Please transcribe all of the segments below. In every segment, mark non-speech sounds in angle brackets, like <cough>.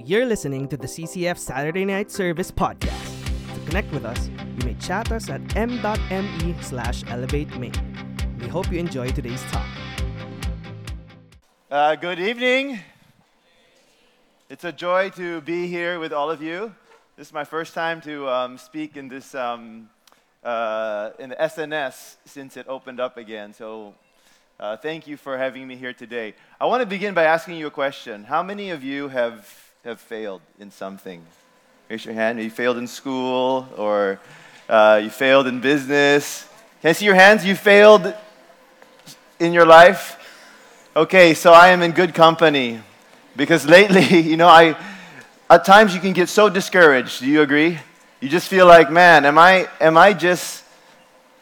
You're listening to the CCF Saturday Night Service podcast. To connect with us, you may chat us at m.me slash main. We hope you enjoy today's talk. Uh, good evening. It's a joy to be here with all of you. This is my first time to um, speak in this um, uh, in the SNS since it opened up again. So, uh, thank you for having me here today. I want to begin by asking you a question. How many of you have have failed in something? Raise your hand. You failed in school, or uh, you failed in business. Can I see your hands? You failed in your life. Okay, so I am in good company because lately, <laughs> you know, I at times you can get so discouraged. Do you agree? You just feel like, man, am I am I just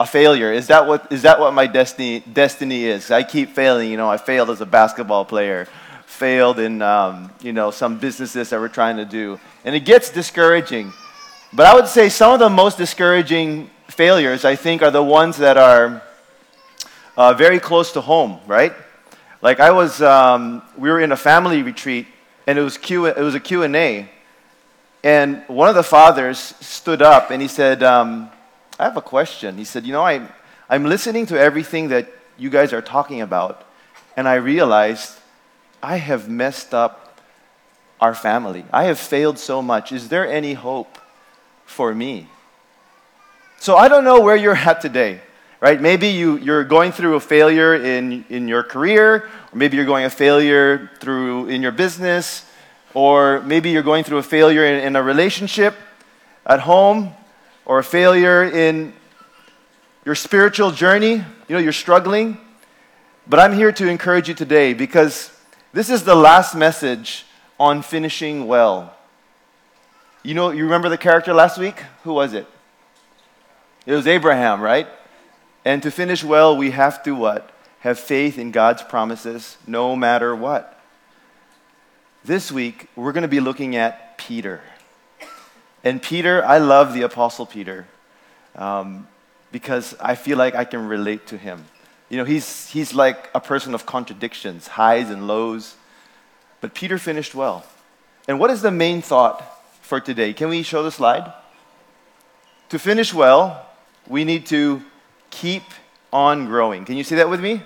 a failure? Is that what is that what my destiny destiny is? I keep failing. You know, I failed as a basketball player, failed in um, you know some businesses that we're trying to do, and it gets discouraging. But I would say some of the most discouraging failures, I think, are the ones that are uh, very close to home, right? Like I was, um, we were in a family retreat, and it was Q, it was a Q and A, and one of the fathers stood up and he said, um, "I have a question." He said, "You know, I, I'm listening to everything that you guys are talking about, and I realized I have messed up our family. I have failed so much. Is there any hope for me?" So I don't know where you're at today right? Maybe you, you're going through a failure in, in your career, or maybe you're going a failure through in your business, or maybe you're going through a failure in, in a relationship at home, or a failure in your spiritual journey. You know, you're struggling. But I'm here to encourage you today because this is the last message on finishing well. You know, you remember the character last week? Who was it? It was Abraham, right? And to finish well, we have to what? Have faith in God's promises no matter what. This week, we're going to be looking at Peter. And Peter, I love the Apostle Peter um, because I feel like I can relate to him. You know, he's, he's like a person of contradictions, highs and lows. But Peter finished well. And what is the main thought for today? Can we show the slide? To finish well, we need to keep on growing. Can you say that with me?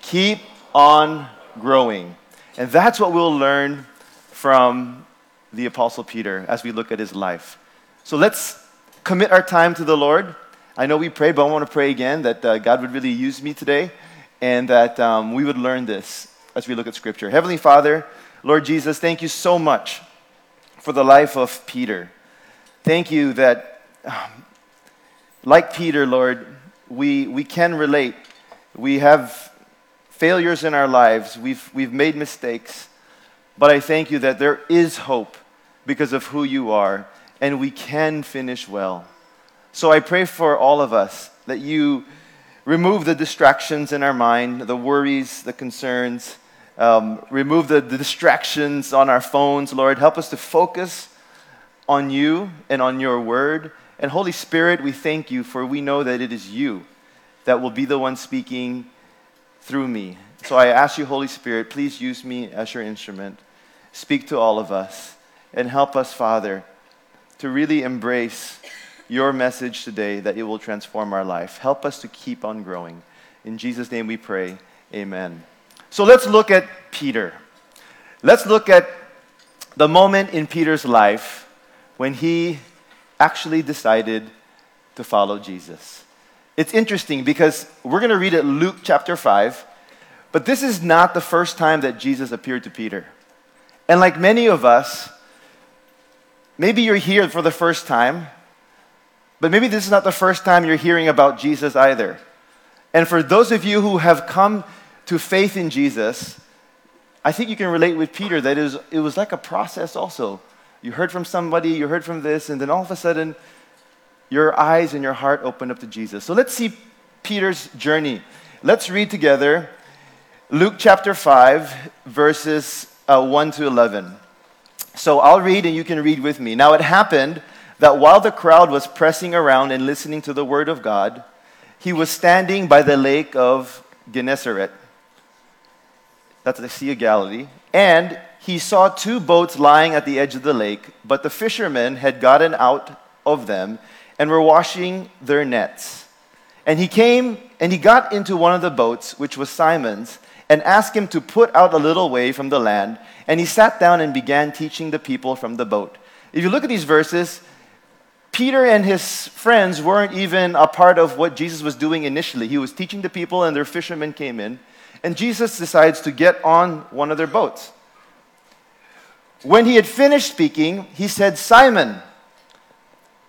Keep on growing. And that's what we'll learn from the Apostle Peter as we look at his life. So let's commit our time to the Lord. I know we prayed, but I want to pray again that uh, God would really use me today and that um, we would learn this as we look at Scripture. Heavenly Father, Lord Jesus, thank you so much for the life of Peter. Thank you that, um, like Peter, Lord, we, we can relate. We have failures in our lives, we've, we've made mistakes, but I thank you that there is hope because of who you are, and we can finish well. So I pray for all of us that you remove the distractions in our mind, the worries, the concerns. Um, remove the, the distractions on our phones, Lord. Help us to focus on you and on your word and Holy Spirit, we thank you for we know that it is you that will be the one speaking through me. So I ask you, Holy Spirit, please use me as your instrument. Speak to all of us and help us, Father, to really embrace your message today that it will transform our life. Help us to keep on growing. In Jesus' name we pray. Amen. So let's look at Peter. Let's look at the moment in Peter's life when he actually decided to follow Jesus. It's interesting because we're going to read it Luke chapter 5, but this is not the first time that Jesus appeared to Peter. And like many of us, maybe you're here for the first time, but maybe this is not the first time you're hearing about Jesus either. And for those of you who have come to faith in Jesus, I think you can relate with Peter that it was, it was like a process also you heard from somebody, you heard from this, and then all of a sudden, your eyes and your heart open up to Jesus. So let's see Peter's journey. Let's read together Luke chapter 5, verses uh, 1 to 11. So I'll read and you can read with me. Now it happened that while the crowd was pressing around and listening to the word of God, he was standing by the lake of Gennesaret. That's the Sea of Galilee. And he saw two boats lying at the edge of the lake, but the fishermen had gotten out of them and were washing their nets. And he came and he got into one of the boats, which was Simon's, and asked him to put out a little way from the land. And he sat down and began teaching the people from the boat. If you look at these verses, Peter and his friends weren't even a part of what Jesus was doing initially. He was teaching the people, and their fishermen came in. And Jesus decides to get on one of their boats. When he had finished speaking, he said, Simon,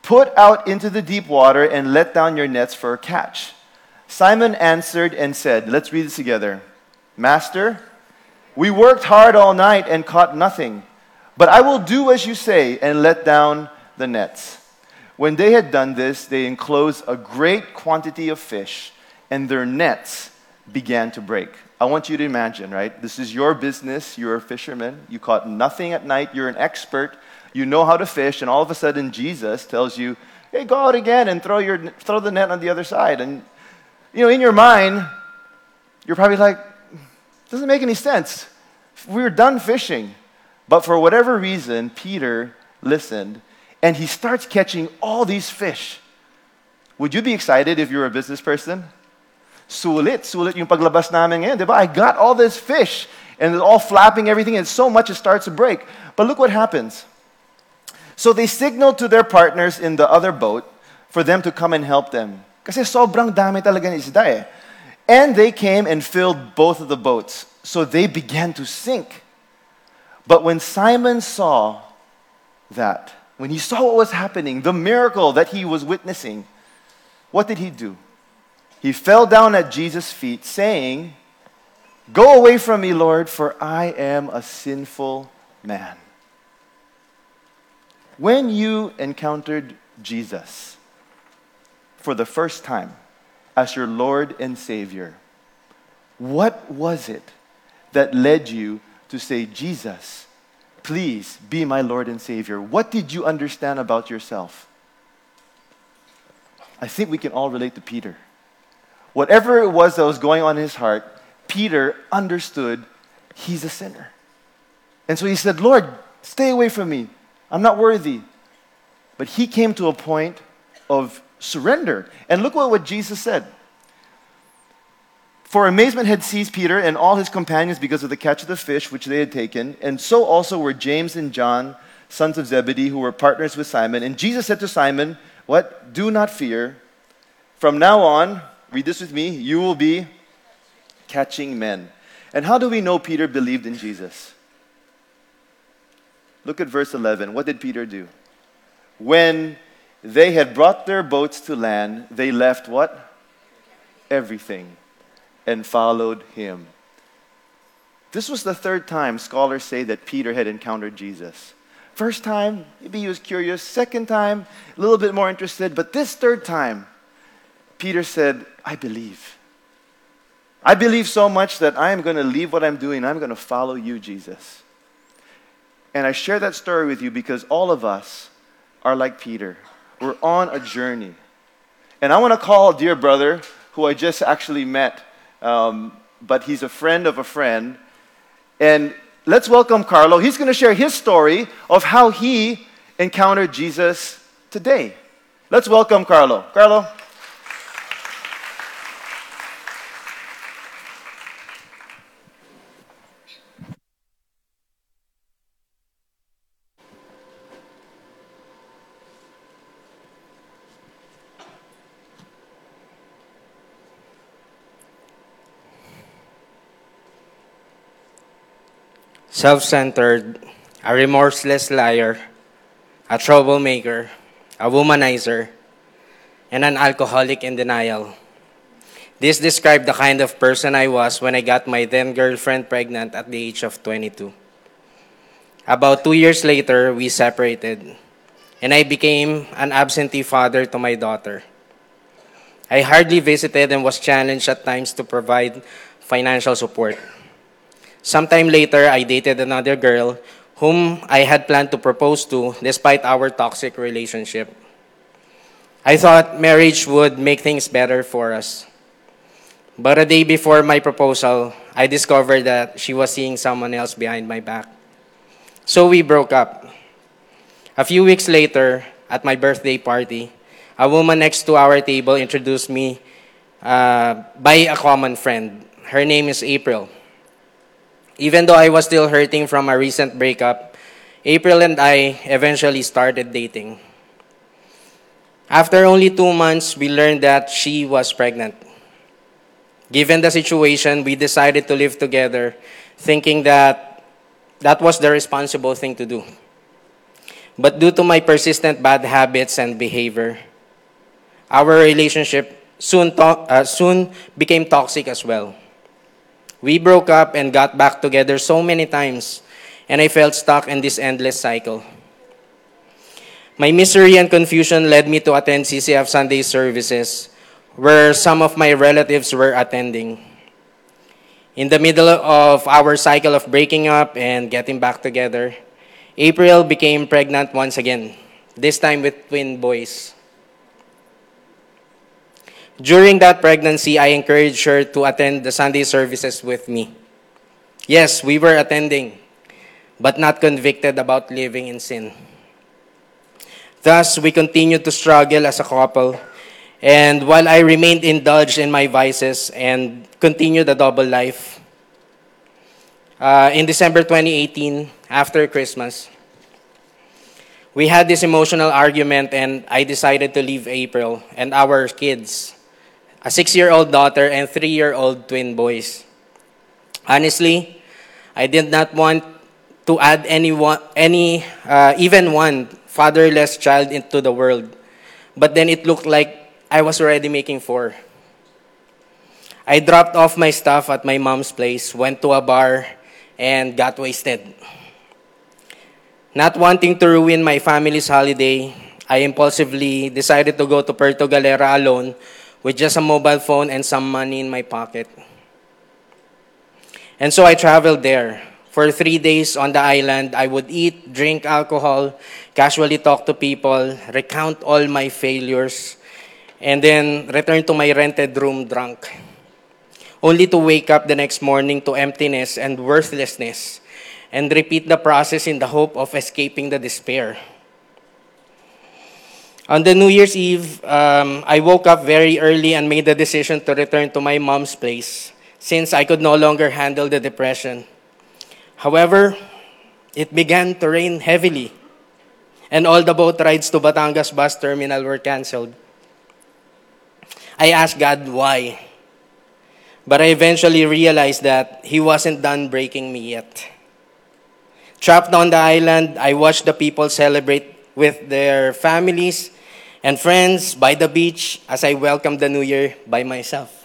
put out into the deep water and let down your nets for a catch. Simon answered and said, Let's read this together. Master, we worked hard all night and caught nothing, but I will do as you say and let down the nets. When they had done this, they enclosed a great quantity of fish, and their nets began to break. I want you to imagine, right? This is your business. You're a fisherman. You caught nothing at night. You're an expert. You know how to fish. And all of a sudden, Jesus tells you, hey, go out again and throw, your, throw the net on the other side. And, you know, in your mind, you're probably like, doesn't make any sense. We're done fishing. But for whatever reason, Peter listened and he starts catching all these fish. Would you be excited if you were a business person? Sulit, sulit yung paglabas namin ngayon, di ba? I got all this fish, and it's all flapping everything, and so much it starts to break. But look what happens. So they signaled to their partners in the other boat for them to come and help them. Kasi sobrang dami talaga ng isda eh. And they came and filled both of the boats. So they began to sink. But when Simon saw that, when he saw what was happening, the miracle that he was witnessing, what did he do? He fell down at Jesus' feet, saying, Go away from me, Lord, for I am a sinful man. When you encountered Jesus for the first time as your Lord and Savior, what was it that led you to say, Jesus, please be my Lord and Savior? What did you understand about yourself? I think we can all relate to Peter whatever it was that was going on in his heart, Peter understood he's a sinner. And so he said, Lord, stay away from me. I'm not worthy. But he came to a point of surrender. And look what, what Jesus said. For amazement had seized Peter and all his companions because of the catch of the fish which they had taken, and so also were James and John, sons of Zebedee, who were partners with Simon. And Jesus said to Simon, What? Do not fear. From now on, Read this with me. You will be catching men. And how do we know Peter believed in Jesus? Look at verse 11. What did Peter do? When they had brought their boats to land, they left what? Everything and followed him. This was the third time scholars say that Peter had encountered Jesus. First time, maybe he was curious. Second time, a little bit more interested. But this third time, Peter said, I believe. I believe so much that I am going to leave what I'm doing. I'm going to follow you, Jesus. And I share that story with you because all of us are like Peter. We're on a journey. And I want to call a dear brother who I just actually met, um, but he's a friend of a friend. And let's welcome Carlo. He's going to share his story of how he encountered Jesus today. Let's welcome Carlo. Carlo. Self centered, a remorseless liar, a troublemaker, a womanizer, and an alcoholic in denial. This described the kind of person I was when I got my then girlfriend pregnant at the age of 22. About two years later, we separated, and I became an absentee father to my daughter. I hardly visited and was challenged at times to provide financial support. Sometime later, I dated another girl whom I had planned to propose to despite our toxic relationship. I thought marriage would make things better for us. But a day before my proposal, I discovered that she was seeing someone else behind my back. So we broke up. A few weeks later, at my birthday party, a woman next to our table introduced me uh, by a common friend. Her name is April. Even though I was still hurting from a recent breakup, April and I eventually started dating. After only two months, we learned that she was pregnant. Given the situation, we decided to live together, thinking that that was the responsible thing to do. But due to my persistent bad habits and behavior, our relationship soon, to- uh, soon became toxic as well. We broke up and got back together so many times, and I felt stuck in this endless cycle. My misery and confusion led me to attend CCF Sunday services, where some of my relatives were attending. In the middle of our cycle of breaking up and getting back together, April became pregnant once again, this time with twin boys. During that pregnancy, I encouraged her to attend the Sunday services with me. Yes, we were attending, but not convicted about living in sin. Thus, we continued to struggle as a couple, and while I remained indulged in my vices and continued a double life, uh, in December 2018, after Christmas, we had this emotional argument, and I decided to leave April and our kids a six year old daughter and three year old twin boys. Honestly, I did not want to add any, one, any uh, even one fatherless child into the world. But then it looked like I was already making four. I dropped off my stuff at my mom's place, went to a bar, and got wasted. Not wanting to ruin my family's holiday, I impulsively decided to go to Puerto Galera alone with just a mobile phone and some money in my pocket. And so I traveled there. For three days on the island, I would eat, drink alcohol, casually talk to people, recount all my failures, and then return to my rented room drunk. Only to wake up the next morning to emptiness and worthlessness, and repeat the process in the hope of escaping the despair. On the New Year's Eve, um, I woke up very early and made the decision to return to my mom's place since I could no longer handle the depression. However, it began to rain heavily, and all the boat rides to Batangas bus terminal were canceled. I asked God why, but I eventually realized that He wasn't done breaking me yet. Trapped on the island, I watched the people celebrate with their families and friends by the beach as I welcomed the new year by myself.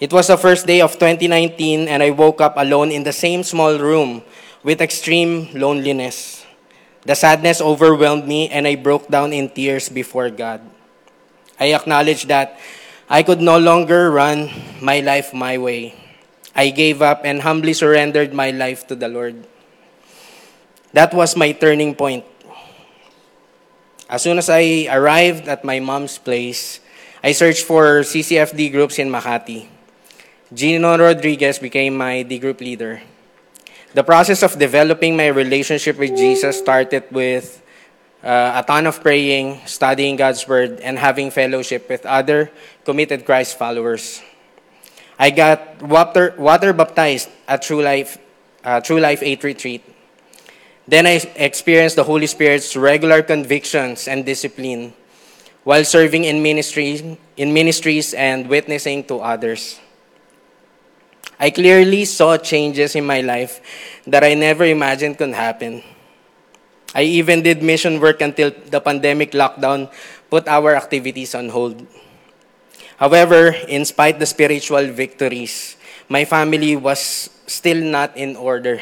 It was the first day of 2019, and I woke up alone in the same small room with extreme loneliness. The sadness overwhelmed me, and I broke down in tears before God. I acknowledged that I could no longer run my life my way. I gave up and humbly surrendered my life to the Lord. That was my turning point. As soon as I arrived at my mom's place, I searched for CCFD groups in Makati. Gino Rodriguez became my D group leader. The process of developing my relationship with Jesus started with uh, a ton of praying, studying God's Word, and having fellowship with other committed Christ followers. I got water, water baptized at True Life, uh, True Life 8 retreat. Then I experienced the Holy Spirit's regular convictions and discipline while serving in ministries, in ministries and witnessing to others. I clearly saw changes in my life that I never imagined could happen. I even did mission work until the pandemic lockdown put our activities on hold. However, in spite the spiritual victories, my family was still not in order.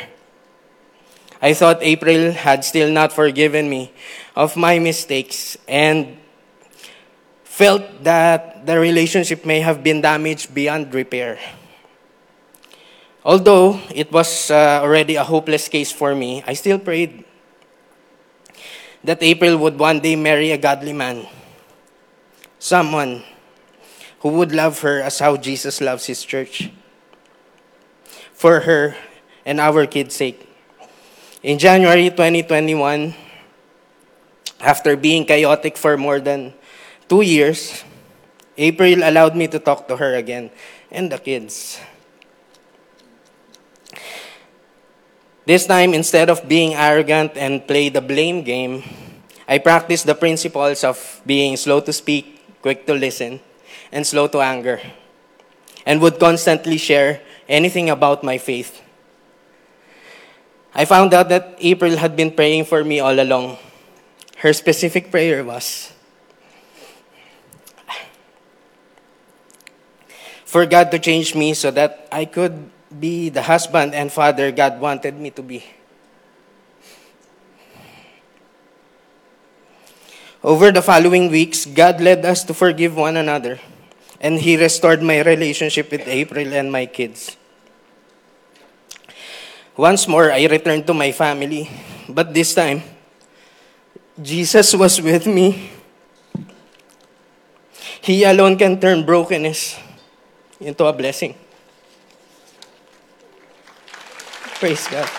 I thought April had still not forgiven me of my mistakes and felt that the relationship may have been damaged beyond repair. Although it was uh, already a hopeless case for me, I still prayed that April would one day marry a godly man, someone who would love her as how Jesus loves his church, for her and our kids' sake. In January 2021, after being chaotic for more than two years, April allowed me to talk to her again and the kids. This time, instead of being arrogant and play the blame game, I practiced the principles of being slow to speak, quick to listen, and slow to anger, and would constantly share anything about my faith. I found out that April had been praying for me all along. Her specific prayer was for God to change me so that I could be the husband and father God wanted me to be. Over the following weeks, God led us to forgive one another, and He restored my relationship with April and my kids. Once more, I returned to my family, but this time, Jesus was with me. He alone can turn brokenness into a blessing. Praise God.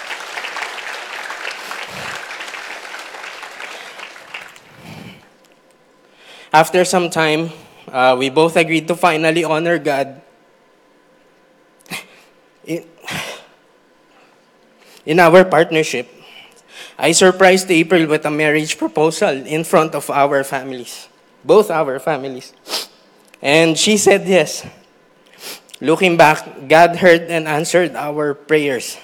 After some time, uh, we both agreed to finally honor God in, in our partnership. I surprised April with a marriage proposal in front of our families, both our families. And she said yes. Looking back, God heard and answered our prayers.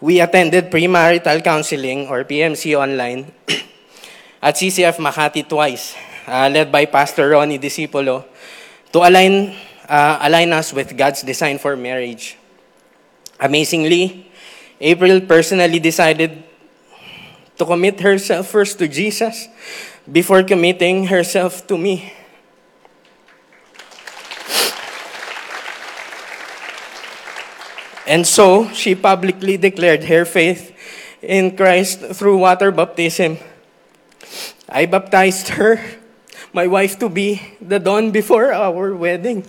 We attended premarital counseling or PMC online <clears throat> at CCF Makati twice, uh, led by Pastor Ronnie Discipolo, to align, uh, align us with God's design for marriage. Amazingly, April personally decided to commit herself first to Jesus before committing herself to me. And so, she publicly declared her faith in Christ through water baptism. I baptized her, my wife to be, the dawn before our wedding.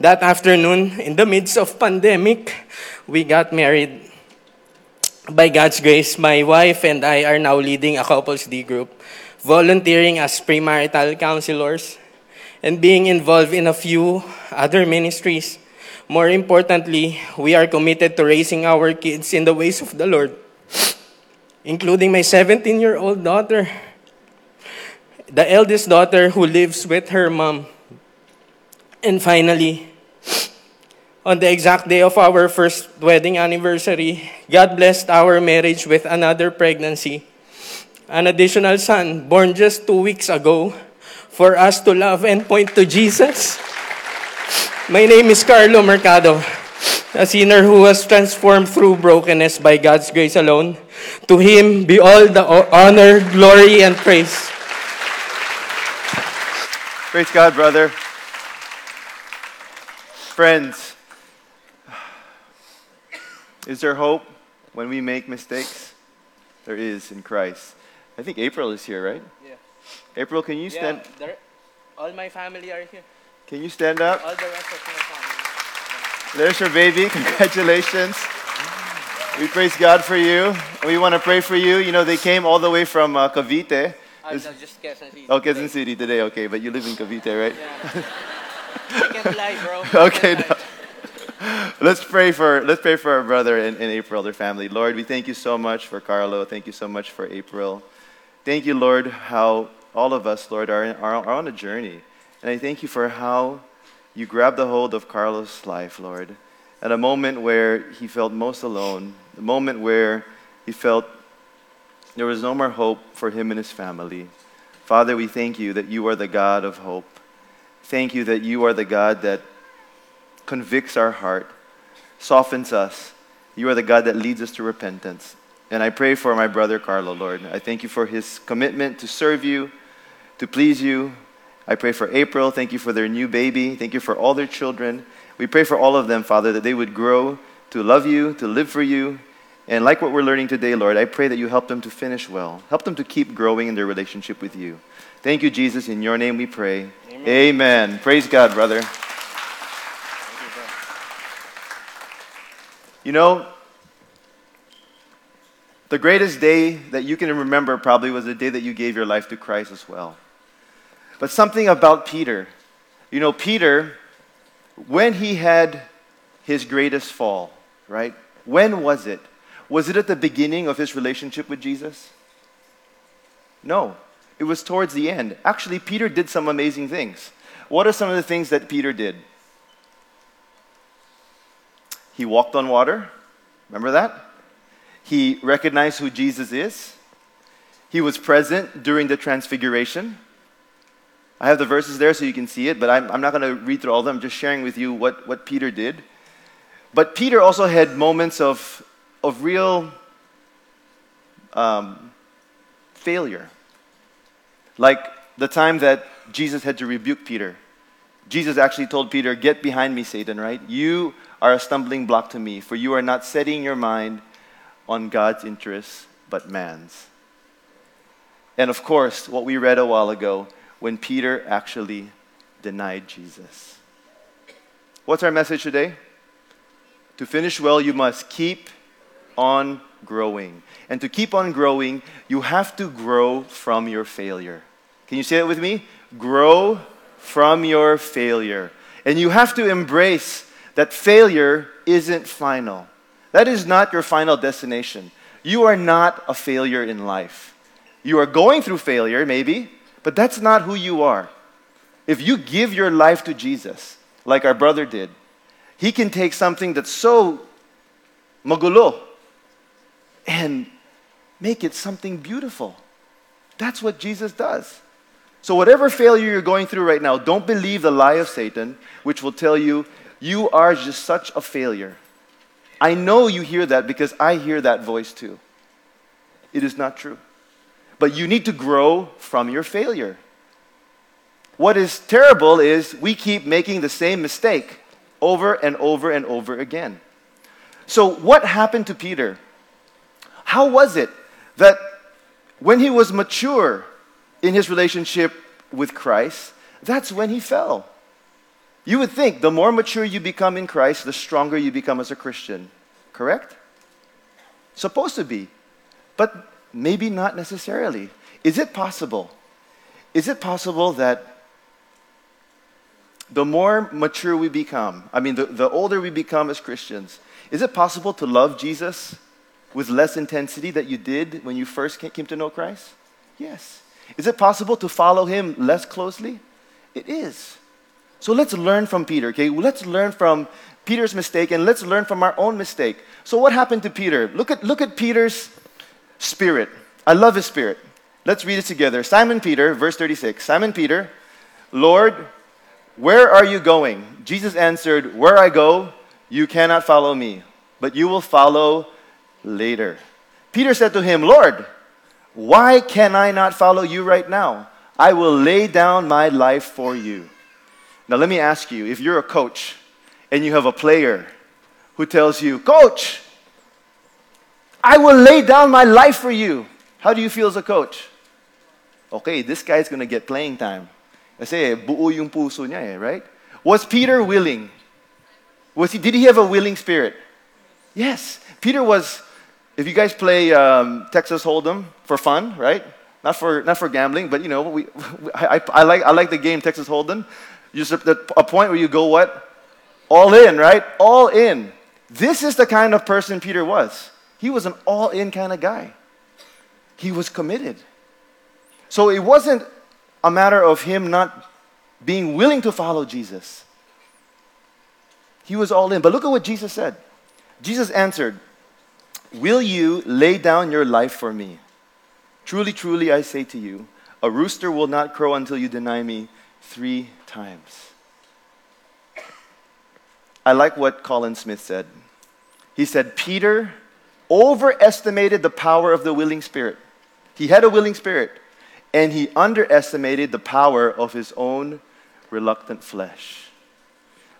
That afternoon, in the midst of pandemic, we got married. By God's grace, my wife and I are now leading a couples D group, volunteering as premarital counselors, and being involved in a few other ministries. More importantly, we are committed to raising our kids in the ways of the Lord, including my 17 year old daughter, the eldest daughter who lives with her mom. And finally, on the exact day of our first wedding anniversary, God blessed our marriage with another pregnancy, an additional son born just two weeks ago for us to love and point to Jesus. My name is Carlo Mercado, a sinner who was transformed through brokenness by God's grace alone. To him be all the honor, glory, and praise. Praise God, brother. Friends, is there hope when we make mistakes? There is in Christ. I think April is here, right? Yeah. April, can you stand? Yeah, all my family are here. Can you stand up? All the rest of my family. There's your baby. Congratulations. We praise God for you. We want to pray for you. You know, they came all the way from uh, Cavite. I Is- just Quezon City. Oh, Quezon City today. Okay, but you live in Cavite, right? Yeah. I can fly, bro. <laughs> Okay, no. <laughs> let's pray for let's pray for our brother and, and April, their family. Lord, we thank you so much for Carlo. Thank you so much for April. Thank you, Lord, how all of us, Lord, are, are, are on a journey. And I thank you for how you grabbed the hold of Carlo's life, Lord, at a moment where he felt most alone, the moment where he felt there was no more hope for him and his family. Father, we thank you that you are the God of hope. Thank you that you are the God that convicts our heart, softens us. You are the God that leads us to repentance. And I pray for my brother Carlo, Lord. I thank you for his commitment to serve you, to please you. I pray for April. Thank you for their new baby. Thank you for all their children. We pray for all of them, Father, that they would grow to love you, to live for you. And like what we're learning today, Lord, I pray that you help them to finish well. Help them to keep growing in their relationship with you. Thank you, Jesus. In your name we pray. Amen. Praise God, brother. You know, the greatest day that you can remember probably was the day that you gave your life to Christ as well. But something about Peter. You know, Peter, when he had his greatest fall, right? When was it? Was it at the beginning of his relationship with Jesus? No, it was towards the end. Actually, Peter did some amazing things. What are some of the things that Peter did? He walked on water. Remember that? He recognized who Jesus is. He was present during the transfiguration. I have the verses there so you can see it, but I'm, I'm not going to read through all of them. I'm just sharing with you what, what Peter did. But Peter also had moments of, of real um, failure. Like the time that Jesus had to rebuke Peter. Jesus actually told Peter, Get behind me, Satan, right? You are a stumbling block to me, for you are not setting your mind on God's interests, but man's. And of course, what we read a while ago, when Peter actually denied Jesus. What's our message today? To finish well, you must keep on growing. And to keep on growing, you have to grow from your failure. Can you say it with me? Grow from your failure. And you have to embrace that failure isn't final. That is not your final destination. You are not a failure in life. You are going through failure, maybe, but that's not who you are. If you give your life to Jesus, like our brother did, he can take something that's so magulo and make it something beautiful. That's what Jesus does. So, whatever failure you're going through right now, don't believe the lie of Satan, which will tell you you are just such a failure. I know you hear that because I hear that voice too. It is not true. But you need to grow from your failure. What is terrible is we keep making the same mistake over and over and over again. So, what happened to Peter? How was it that when he was mature in his relationship with Christ, that's when he fell? You would think the more mature you become in Christ, the stronger you become as a Christian. Correct? Supposed to be. But maybe not necessarily. Is it possible? Is it possible that the more mature we become, I mean, the, the older we become as Christians, is it possible to love Jesus with less intensity that you did when you first came to know Christ? Yes. Is it possible to follow him less closely? It is. So let's learn from Peter, okay? Let's learn from Peter's mistake and let's learn from our own mistake. So what happened to Peter? Look at, look at Peter's spirit. I love his spirit. Let's read it together. Simon Peter, verse 36. Simon Peter, Lord, where are you going? Jesus answered, Where I go, you cannot follow me, but you will follow later. Peter said to him, Lord, why can I not follow you right now? I will lay down my life for you. Now, let me ask you if you're a coach and you have a player who tells you, Coach, I will lay down my life for you. How do you feel as a coach? Okay, this guy's going to get playing time. Kasi buo yung puso niya eh, right? Was Peter willing? Was he, did he have a willing spirit? Yes. Peter was, if you guys play um, Texas Hold'em for fun, right? Not for, not for gambling, but you know, we, <laughs> I, I, like, I like the game Texas Hold'em. Just a point where you go what? All in, right? All in. This is the kind of person Peter was. He was an all in kind of guy. He was committed. So it wasn't a matter of him not being willing to follow Jesus. He was all in. But look at what Jesus said. Jesus answered, Will you lay down your life for me? Truly, truly, I say to you, a rooster will not crow until you deny me three times. I like what Colin Smith said. He said, Peter overestimated the power of the willing spirit. He had a willing spirit, and he underestimated the power of his own reluctant flesh.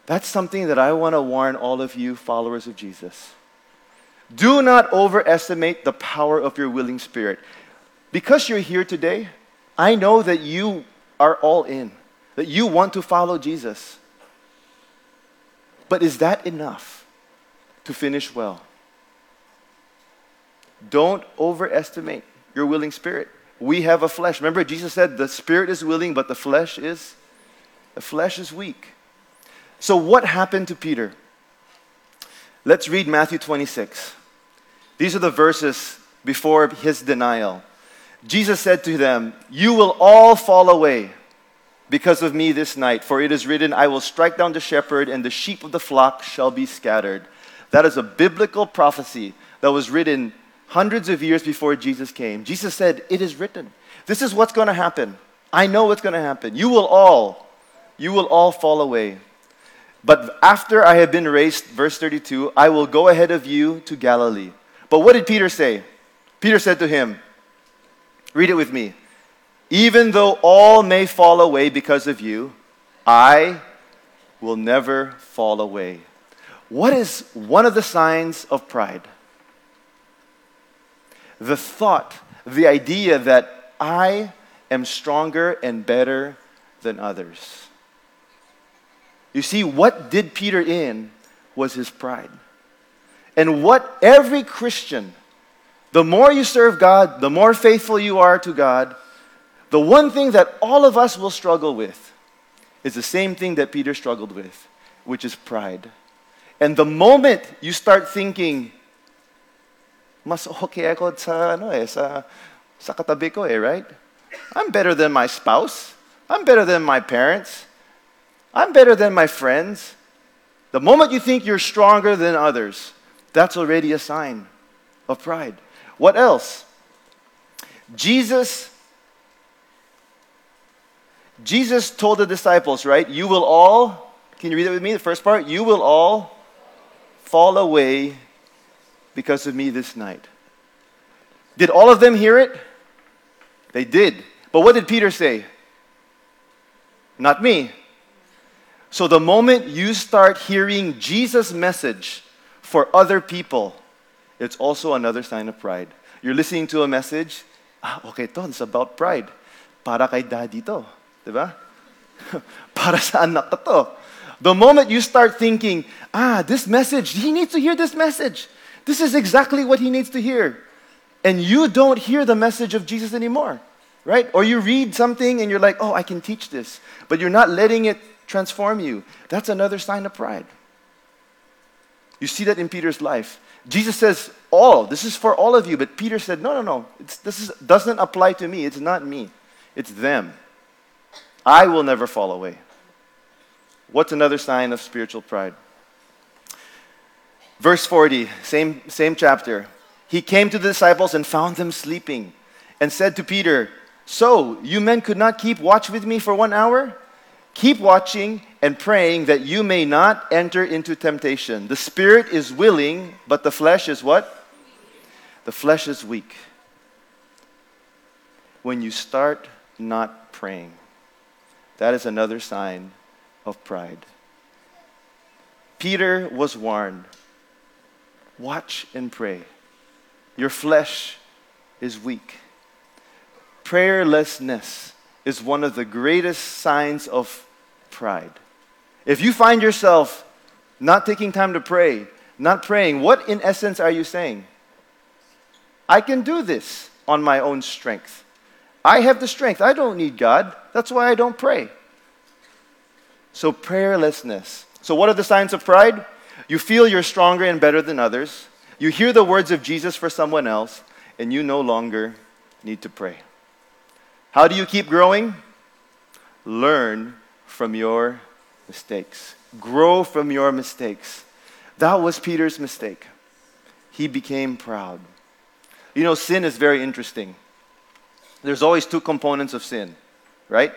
That's something that I want to warn all of you, followers of Jesus. Do not overestimate the power of your willing spirit. Because you're here today, I know that you are all in. That you want to follow Jesus. But is that enough to finish well? Don't overestimate your willing spirit. We have a flesh. Remember, Jesus said the spirit is willing, but the flesh is the flesh is weak. So what happened to Peter? Let's read Matthew 26. These are the verses before his denial. Jesus said to them, You will all fall away because of me this night, for it is written, I will strike down the shepherd, and the sheep of the flock shall be scattered. That is a biblical prophecy that was written hundreds of years before Jesus came. Jesus said, It is written. This is what's going to happen. I know what's going to happen. You will all, you will all fall away. But after I have been raised, verse 32, I will go ahead of you to Galilee. But what did Peter say? Peter said to him, Read it with me. Even though all may fall away because of you, I will never fall away. What is one of the signs of pride? The thought, the idea that I am stronger and better than others. You see, what did Peter in was his pride. And what every Christian, the more you serve God, the more faithful you are to God, the one thing that all of us will struggle with is the same thing that Peter struggled with, which is pride. And the moment you start thinking, mas okay ako sa, ano eh, sa, sa katabi ko eh, right? I'm better than my spouse. I'm better than my parents. I'm better than my friends. The moment you think you're stronger than others, that's already a sign of pride. What else? Jesus Jesus told the disciples, right? You will all, can you read it with me? The first part, you will all fall away because of me this night. Did all of them hear it? They did. But what did Peter say? Not me. So the moment you start hearing Jesus' message for other people, it's also another sign of pride. You're listening to a message, ah, okay, to, it's about pride. Para kay daddy to. Diba? <laughs> Para sa anak ko to. The moment you start thinking, ah, this message, he needs to hear this message. This is exactly what he needs to hear. And you don't hear the message of Jesus anymore, right? Or you read something and you're like, oh, I can teach this. But you're not letting it transform you. That's another sign of pride. You see that in Peter's life. Jesus says, all, this is for all of you. But Peter said, no, no, no. It's, this is, doesn't apply to me. It's not me, it's them. I will never fall away. What's another sign of spiritual pride? Verse 40, same, same chapter. He came to the disciples and found them sleeping and said to Peter, So, you men could not keep watch with me for one hour? Keep watching and praying that you may not enter into temptation. The spirit is willing, but the flesh is what? The flesh is weak. When you start not praying, that is another sign of pride. Peter was warned watch and pray. Your flesh is weak. Prayerlessness is one of the greatest signs of pride. If you find yourself not taking time to pray, not praying, what in essence are you saying? I can do this on my own strength. I have the strength. I don't need God. That's why I don't pray. So, prayerlessness. So, what are the signs of pride? You feel you're stronger and better than others. You hear the words of Jesus for someone else, and you no longer need to pray. How do you keep growing? Learn from your mistakes. Grow from your mistakes. That was Peter's mistake. He became proud. You know, sin is very interesting. There's always two components of sin, right?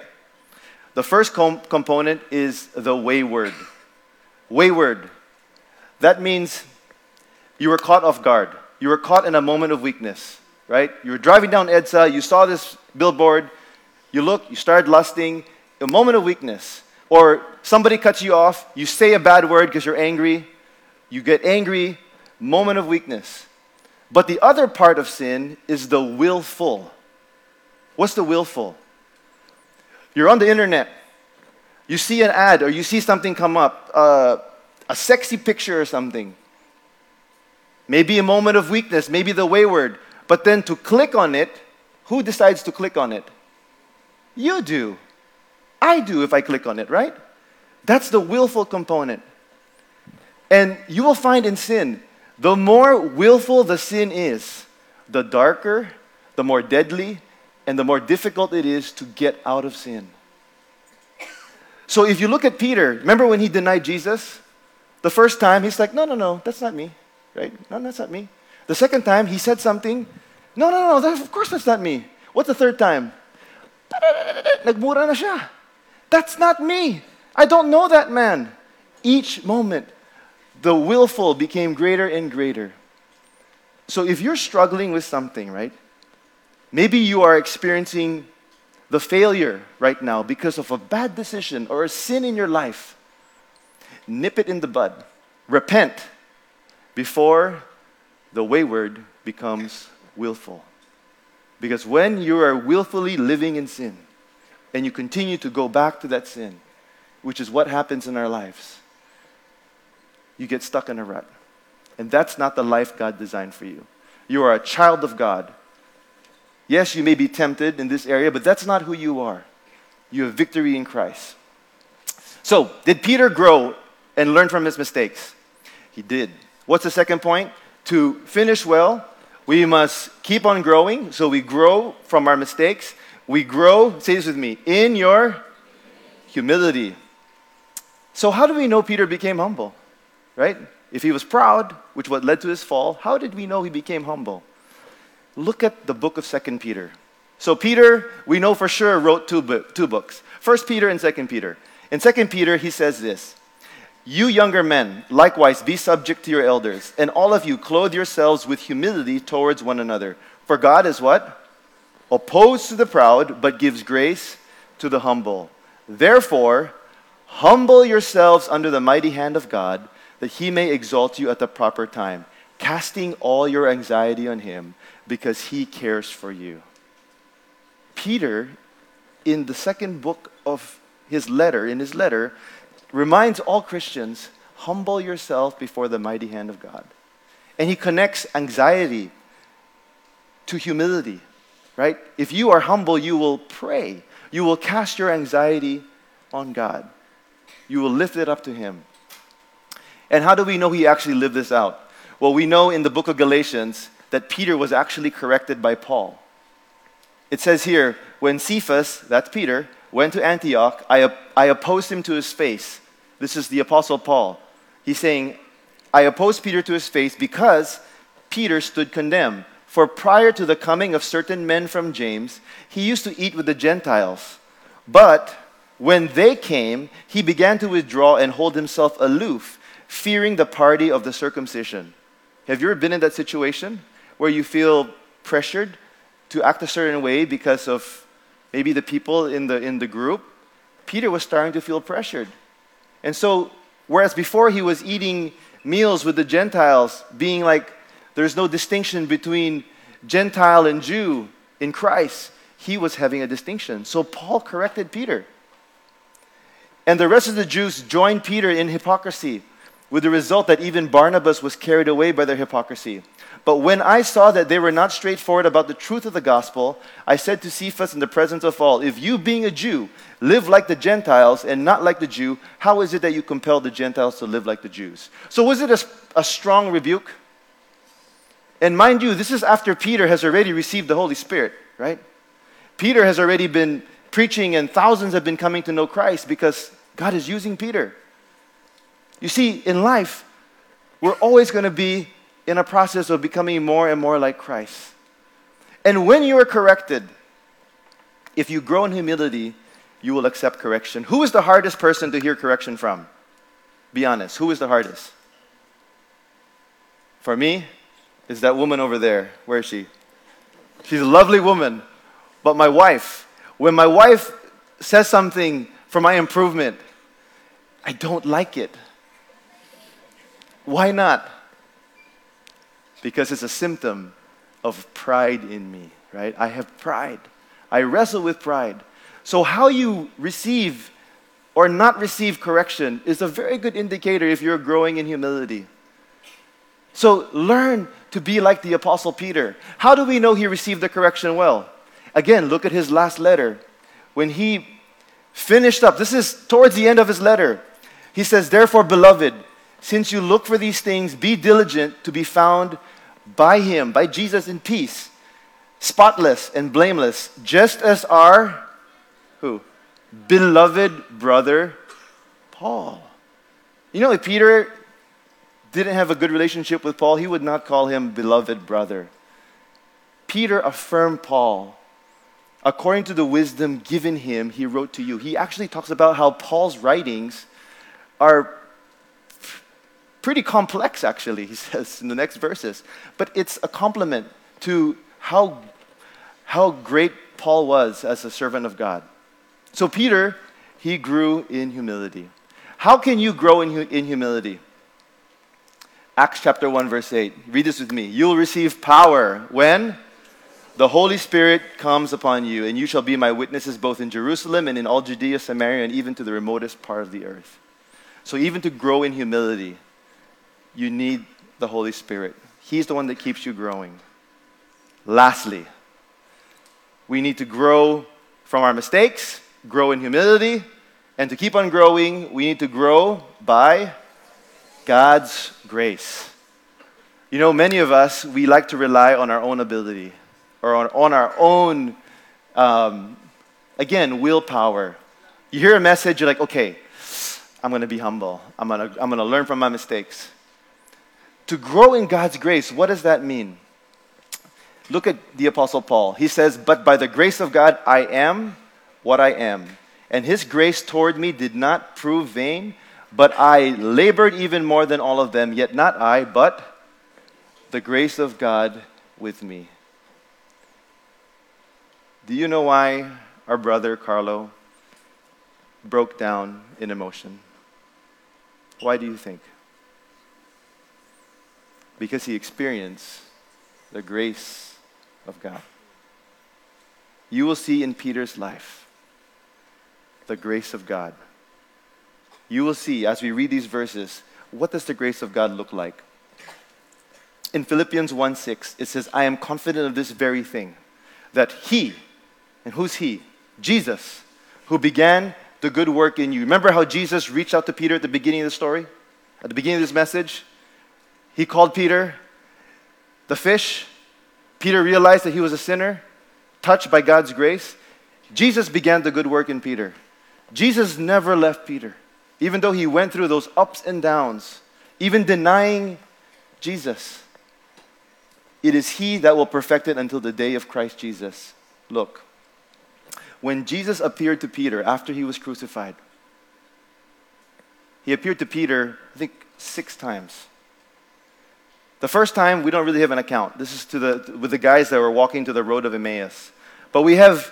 The first com- component is the wayward. Wayward. That means you were caught off guard. You were caught in a moment of weakness, right? You were driving down EDSA, you saw this billboard, you look, you started lusting, a moment of weakness. Or somebody cuts you off, you say a bad word because you're angry, you get angry, moment of weakness. But the other part of sin is the willful. What's the willful? You're on the internet, You see an ad or you see something come up, uh, a sexy picture or something. Maybe a moment of weakness, maybe the wayward. But then to click on it, who decides to click on it? You do. I do if I click on it, right? That's the willful component. And you will find in sin, the more willful the sin is, the darker, the more deadly, and the more difficult it is to get out of sin. So if you look at Peter, remember when he denied Jesus? The first time, he's like, no, no, no, that's not me, right? No, that's not me. The second time, he said something, no, no, no, that, of course that's not me. What's the third time? Nagmura na siya. That's not me. I don't know that man. Each moment, the willful became greater and greater. So if you're struggling with something, right? Maybe you are experiencing the failure right now because of a bad decision or a sin in your life. Nip it in the bud. Repent before the wayward becomes willful. Because when you are willfully living in sin and you continue to go back to that sin, which is what happens in our lives, you get stuck in a rut. And that's not the life God designed for you. You are a child of God. Yes, you may be tempted in this area, but that's not who you are. You have victory in Christ. So, did Peter grow and learn from his mistakes? He did. What's the second point? To finish well, we must keep on growing. So, we grow from our mistakes. We grow, say this with me, in your humility. So, how do we know Peter became humble? Right? If he was proud, which what led to his fall, how did we know he became humble? Look at the book of Second Peter. So Peter, we know for sure, wrote two, bo- two books. First Peter and Second Peter. In Second Peter, he says this. You younger men, likewise be subject to your elders, and all of you clothe yourselves with humility towards one another. For God is what? Opposed to the proud, but gives grace to the humble. Therefore, humble yourselves under the mighty hand of God that he may exalt you at the proper time, casting all your anxiety on him because he cares for you. Peter, in the second book of his letter, in his letter, reminds all Christians humble yourself before the mighty hand of God. And he connects anxiety to humility, right? If you are humble, you will pray. You will cast your anxiety on God. You will lift it up to him. And how do we know he actually lived this out? Well, we know in the book of Galatians that Peter was actually corrected by Paul. It says here, when Cephas, that's Peter, went to Antioch, I, I opposed him to his face. This is the Apostle Paul. He's saying, I opposed Peter to his face because Peter stood condemned. For prior to the coming of certain men from James, he used to eat with the Gentiles. But when they came, he began to withdraw and hold himself aloof fearing the party of the circumcision. Have you ever been in that situation where you feel pressured to act a certain way because of maybe the people in the, in the group? Peter was starting to feel pressured. And so, whereas before he was eating meals with the Gentiles, being like there's no distinction between Gentile and Jew in Christ, he was having a distinction. So, Paul corrected Peter. And the rest of the Jews joined Peter in hypocrisy with the result that even Barnabas was carried away by their hypocrisy. But when I saw that they were not straightforward about the truth of the gospel, I said to Cephas in the presence of all, If you, being a Jew, live like the Gentiles and not like the Jew, how is it that you compel the Gentiles to live like the Jews? So, was it a, a strong rebuke? And mind you, this is after Peter has already received the Holy Spirit, right? Peter has already been preaching, and thousands have been coming to know Christ because God is using Peter. You see, in life, we're always going to be in a process of becoming more and more like Christ. And when you are corrected, if you grow in humility, you will accept correction. Who is the hardest person to hear correction from? Be honest. Who is the hardest? For me, is that woman over there. Where is she? She's a lovely woman. But my wife, when my wife says something for my improvement, I don't like it. Why not? Because it's a symptom of pride in me, right? I have pride. I wrestle with pride. So, how you receive or not receive correction is a very good indicator if you're growing in humility. So learn to be like the Apostle Peter. How do we know he received the correction well? Again, look at his last letter. When he finished up, this is towards the end of his letter. He says, Therefore, beloved, since you look for these things, be diligent to be found by him, by Jesus in peace, spotless and blameless, just as our who? Beloved brother Paul. You know, if Peter didn't have a good relationship with Paul, he would not call him beloved brother. Peter affirmed Paul. According to the wisdom given him, he wrote to you. He actually talks about how Paul's writings are pretty complex, actually, <laughs> he says in the next verses. But it's a compliment to how, how great Paul was as a servant of God. So, Peter, he grew in humility. How can you grow in, in humility? Acts chapter 1, verse 8. Read this with me. You'll receive power when the Holy Spirit comes upon you, and you shall be my witnesses both in Jerusalem and in all Judea, Samaria, and even to the remotest part of the earth. So, even to grow in humility, you need the Holy Spirit. He's the one that keeps you growing. Lastly, we need to grow from our mistakes, grow in humility, and to keep on growing, we need to grow by God's grace. You know, many of us, we like to rely on our own ability or on, on our own, um, again, willpower. You hear a message, you're like, okay, I'm going to be humble. I'm going to I'm going to learn from my mistakes. To grow in God's grace, what does that mean? Look at the Apostle Paul. He says, But by the grace of God, I am what I am. And his grace toward me did not prove vain, but I labored even more than all of them, yet not I, but the grace of God with me. Do you know why our brother Carlo broke down in emotion? Why do you think? Because he experienced the grace of God. You will see in Peter's life the grace of God. You will see as we read these verses, what does the grace of God look like? In Philippians 1 6, it says, I am confident of this very thing, that he, and who's he? Jesus, who began the good work in you. Remember how Jesus reached out to Peter at the beginning of the story? At the beginning of this message? He called Peter the fish. Peter realized that he was a sinner, touched by God's grace. Jesus began the good work in Peter. Jesus never left Peter, even though he went through those ups and downs, even denying Jesus. It is he that will perfect it until the day of Christ Jesus. Look, when Jesus appeared to Peter after he was crucified, he appeared to Peter, I think, six times. The first time, we don't really have an account. This is to the, with the guys that were walking to the road of Emmaus. But we have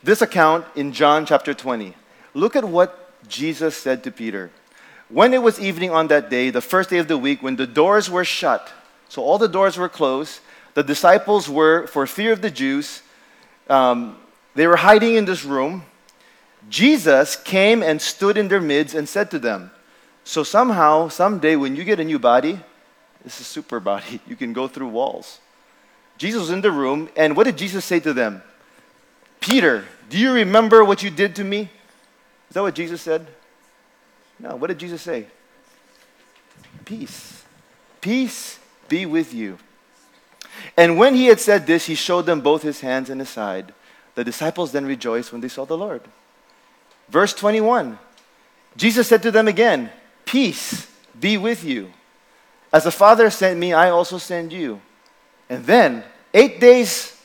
this account in John chapter 20. Look at what Jesus said to Peter. When it was evening on that day, the first day of the week, when the doors were shut, so all the doors were closed, the disciples were, for fear of the Jews, um, they were hiding in this room. Jesus came and stood in their midst and said to them, So somehow, someday, when you get a new body, this is super body. <laughs> You can go through walls. Jesus was in the room, and what did Jesus say to them? Peter, do you remember what you did to me? Is that what Jesus said? No. What did Jesus say? Peace. Peace be with you. And when he had said this, he showed them both his hands and his side. The disciples then rejoiced when they saw the Lord. Verse 21 Jesus said to them again, Peace be with you. As the Father sent me, I also send you. And then, eight days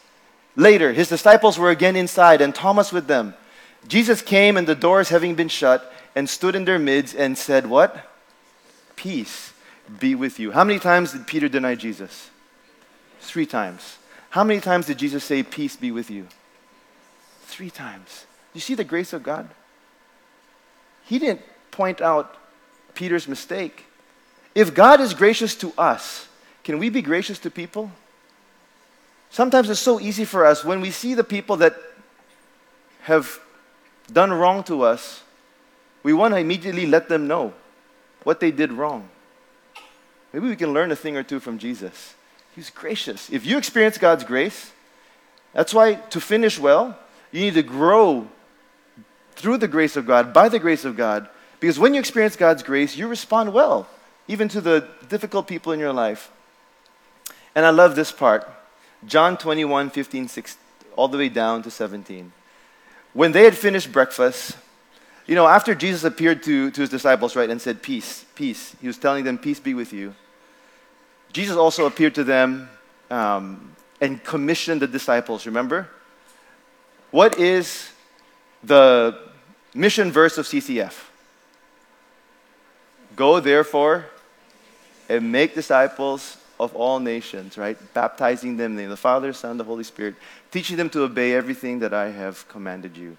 later, his disciples were again inside, and Thomas with them. Jesus came, and the doors having been shut, and stood in their midst and said, What? Peace be with you. How many times did Peter deny Jesus? Three times. How many times did Jesus say, Peace be with you? Three times. You see the grace of God? He didn't point out Peter's mistake. If God is gracious to us, can we be gracious to people? Sometimes it's so easy for us when we see the people that have done wrong to us, we want to immediately let them know what they did wrong. Maybe we can learn a thing or two from Jesus. He's gracious. If you experience God's grace, that's why to finish well, you need to grow through the grace of God, by the grace of God. Because when you experience God's grace, you respond well, even to the difficult people in your life. And I love this part John 21, 15, 16, all the way down to 17. When they had finished breakfast, you know, after Jesus appeared to, to his disciples, right, and said, Peace, peace, he was telling them, Peace be with you. Jesus also appeared to them um, and commissioned the disciples, remember? What is the mission verse of CCF? Go therefore and make disciples of all nations, right? Baptizing them in the name of the Father, Son, the Holy Spirit, teaching them to obey everything that I have commanded you.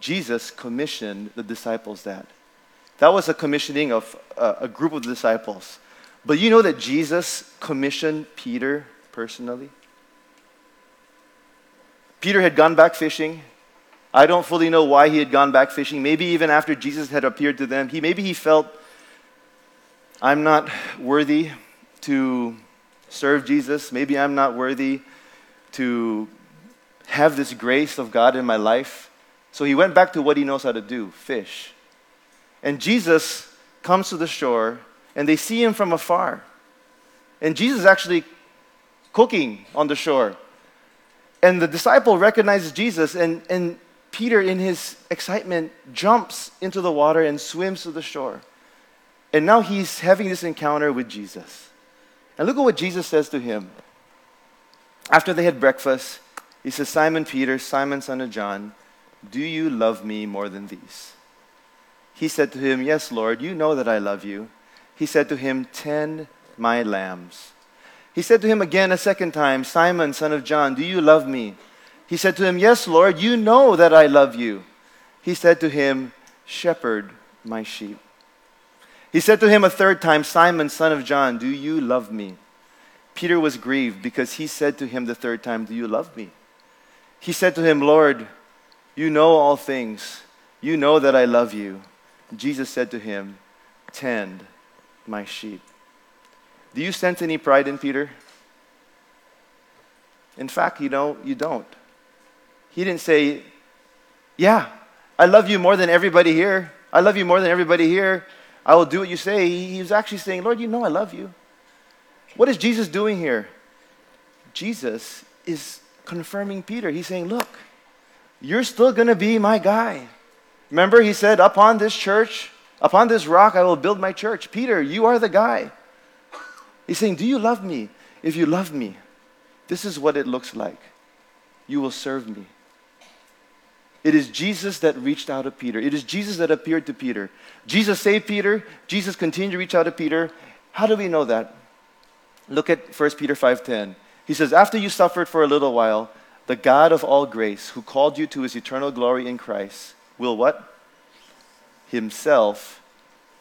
Jesus commissioned the disciples that. That was a commissioning of uh, a group of disciples. But you know that Jesus commissioned Peter personally? Peter had gone back fishing. I don't fully know why he had gone back fishing. Maybe even after Jesus had appeared to them, he maybe he felt I'm not worthy to serve Jesus. Maybe I'm not worthy to have this grace of God in my life. So he went back to what he knows how to do fish. And Jesus comes to the shore, and they see him from afar. And Jesus is actually cooking on the shore. And the disciple recognizes Jesus, and, and Peter, in his excitement, jumps into the water and swims to the shore. And now he's having this encounter with Jesus. And look at what Jesus says to him. After they had breakfast, he says, Simon Peter, Simon, son of John, do you love me more than these? He said to him, Yes, Lord, you know that I love you. He said to him, Tend my lambs. He said to him again a second time, Simon, son of John, do you love me? He said to him, Yes, Lord, you know that I love you. He said to him, Shepherd my sheep. He said to him a third time, Simon, son of John, do you love me? Peter was grieved because he said to him the third time, Do you love me? He said to him, Lord, you know all things. You know that I love you. Jesus said to him, Tend my sheep. Do you sense any pride in Peter? In fact, you know, you don't. He didn't say, Yeah, I love you more than everybody here. I love you more than everybody here. I will do what you say. He was actually saying, Lord, you know I love you. What is Jesus doing here? Jesus is confirming Peter. He's saying, Look, you're still going to be my guy. Remember, he said, Upon this church, upon this rock, I will build my church. Peter, you are the guy. He's saying, Do you love me? If you love me, this is what it looks like. You will serve me. It is Jesus that reached out to Peter. It is Jesus that appeared to Peter. Jesus saved Peter. Jesus continued to reach out to Peter. How do we know that? Look at 1 Peter 5:10. He says, "After you suffered for a little while, the God of all grace, who called you to his eternal glory in Christ, will what? Himself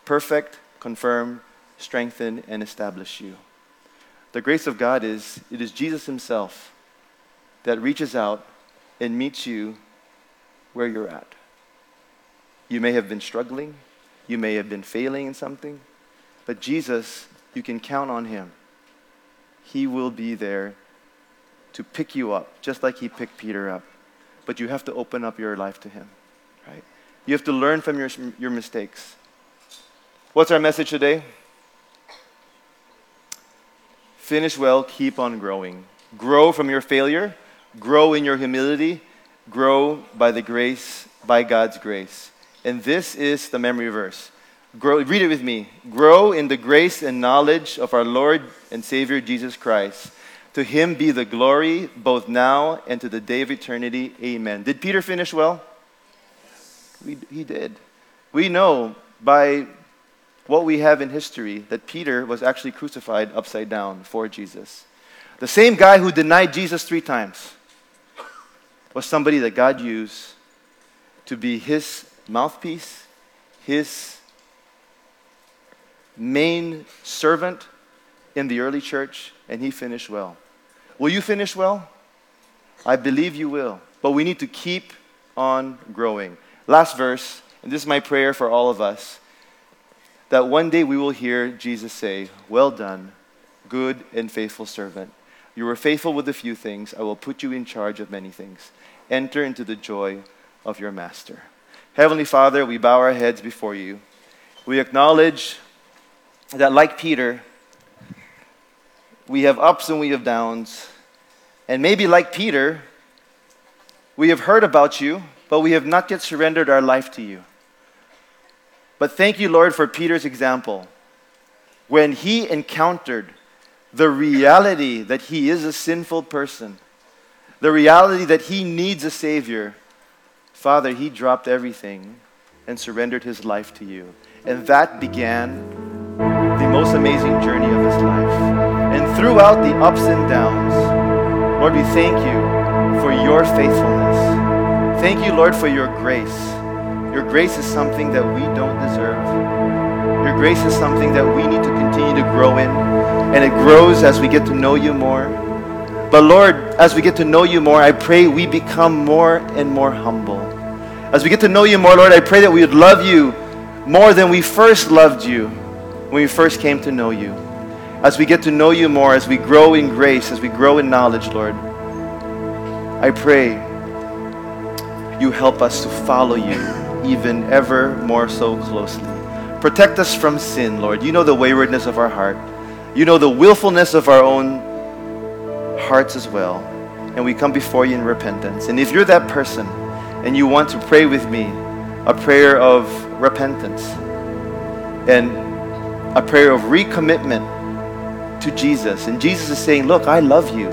perfect, confirm, strengthen, and establish you. The grace of God is it is Jesus Himself that reaches out and meets you where you're at. You may have been struggling, you may have been failing in something, but Jesus, you can count on Him. He will be there to pick you up, just like He picked Peter up. But you have to open up your life to Him, right? You have to learn from your, your mistakes. What's our message today? Finish well, keep on growing. Grow from your failure, grow in your humility, grow by the grace, by God's grace. And this is the memory verse. Grow, read it with me. Grow in the grace and knowledge of our Lord and Savior Jesus Christ. To him be the glory both now and to the day of eternity. Amen. Did Peter finish well? We, he did. We know by what we have in history that Peter was actually crucified upside down for Jesus. The same guy who denied Jesus three times was somebody that God used to be his mouthpiece, his main servant in the early church, and he finished well. Will you finish well? I believe you will. But we need to keep on growing. Last verse And this is my prayer for all of us that one day we will hear Jesus say, Well done, good and faithful servant. You were faithful with a few things. I will put you in charge of many things. Enter into the joy of your master. Heavenly Father, we bow our heads before you. We acknowledge that, like Peter, we have ups and we have downs. And maybe, like Peter, we have heard about you, but we have not yet surrendered our life to you. But thank you, Lord, for Peter's example. When he encountered the reality that he is a sinful person, the reality that he needs a Savior, Father, he dropped everything and surrendered his life to you. And that began the most amazing journey of his life. And throughout the ups and downs, Lord, we thank you for your faithfulness. Thank you, Lord, for your grace. Your grace is something that we don't deserve. Your grace is something that we need to continue to grow in. And it grows as we get to know you more. But Lord, as we get to know you more, I pray we become more and more humble. As we get to know you more, Lord, I pray that we would love you more than we first loved you when we first came to know you. As we get to know you more, as we grow in grace, as we grow in knowledge, Lord, I pray you help us to follow you even ever more so closely. Protect us from sin, Lord. You know the waywardness of our heart. You know the willfulness of our own hearts as well. And we come before you in repentance. And if you're that person and you want to pray with me a prayer of repentance and a prayer of recommitment to Jesus, and Jesus is saying, Look, I love you.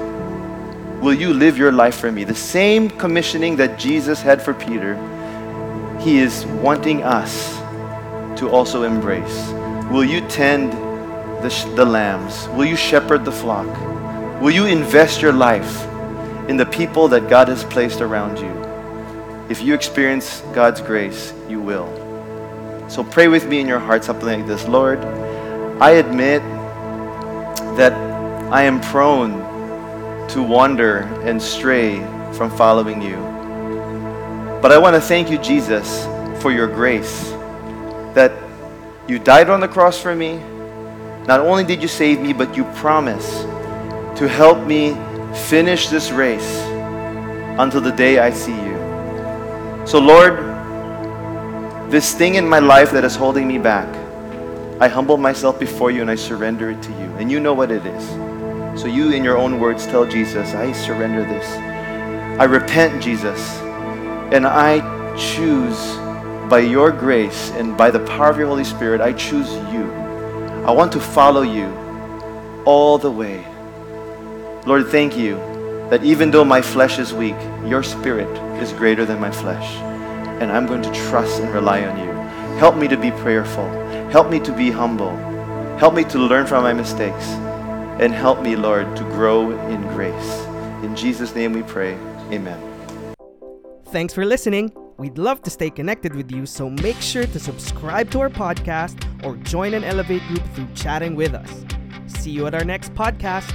Will you live your life for me? The same commissioning that Jesus had for Peter, he is wanting us to also embrace. Will you tend the, sh- the lambs? Will you shepherd the flock? Will you invest your life in the people that God has placed around you? If you experience God's grace, you will. So pray with me in your heart something like this Lord, I admit that I am prone to wander and stray from following you. But I want to thank you, Jesus, for your grace that you died on the cross for me. Not only did you save me, but you promise to help me finish this race until the day I see you. So, Lord, this thing in my life that is holding me back, I humble myself before you and I surrender it to you. And you know what it is. So, you, in your own words, tell Jesus, I surrender this. I repent, Jesus, and I choose by your grace and by the power of your Holy Spirit, I choose you. I want to follow you all the way. Lord, thank you that even though my flesh is weak, your spirit is greater than my flesh. And I'm going to trust and rely on you. Help me to be prayerful. Help me to be humble. Help me to learn from my mistakes. And help me, Lord, to grow in grace. In Jesus' name we pray. Amen. Thanks for listening. We'd love to stay connected with you, so make sure to subscribe to our podcast or join an Elevate group through chatting with us. See you at our next podcast.